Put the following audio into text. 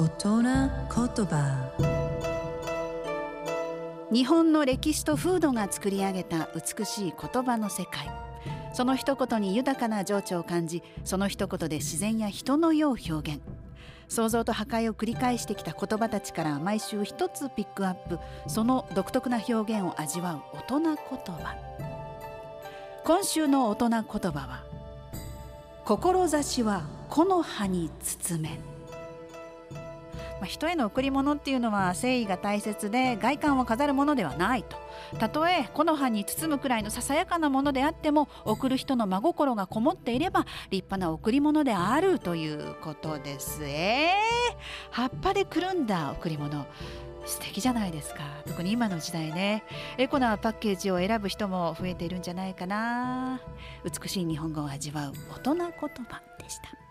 大人言葉。日本の歴史と風土が作り上げた美しい言葉の世界。その一言に豊かな情緒を感じその一言で自然や人の世を表現。創造と破壊を繰り返してきた言葉たちから毎週一つピックアップ。その独特な表現を味わう大人言葉。今週の大人言葉は志は木の葉に包めまあ、人への贈り物っていうのは誠意が大切で外観を飾るものではないと。たとえ木の葉に包むくらいのささやかなものであっても贈る人の真心がこもっていれば立派な贈り物であるということです。えー、葉っぱでくるんだ贈り物。素敵じゃないですか。特に今の時代ね。エコなパッケージを選ぶ人も増えているんじゃないかな。美しい日本語を味わう大人言葉でした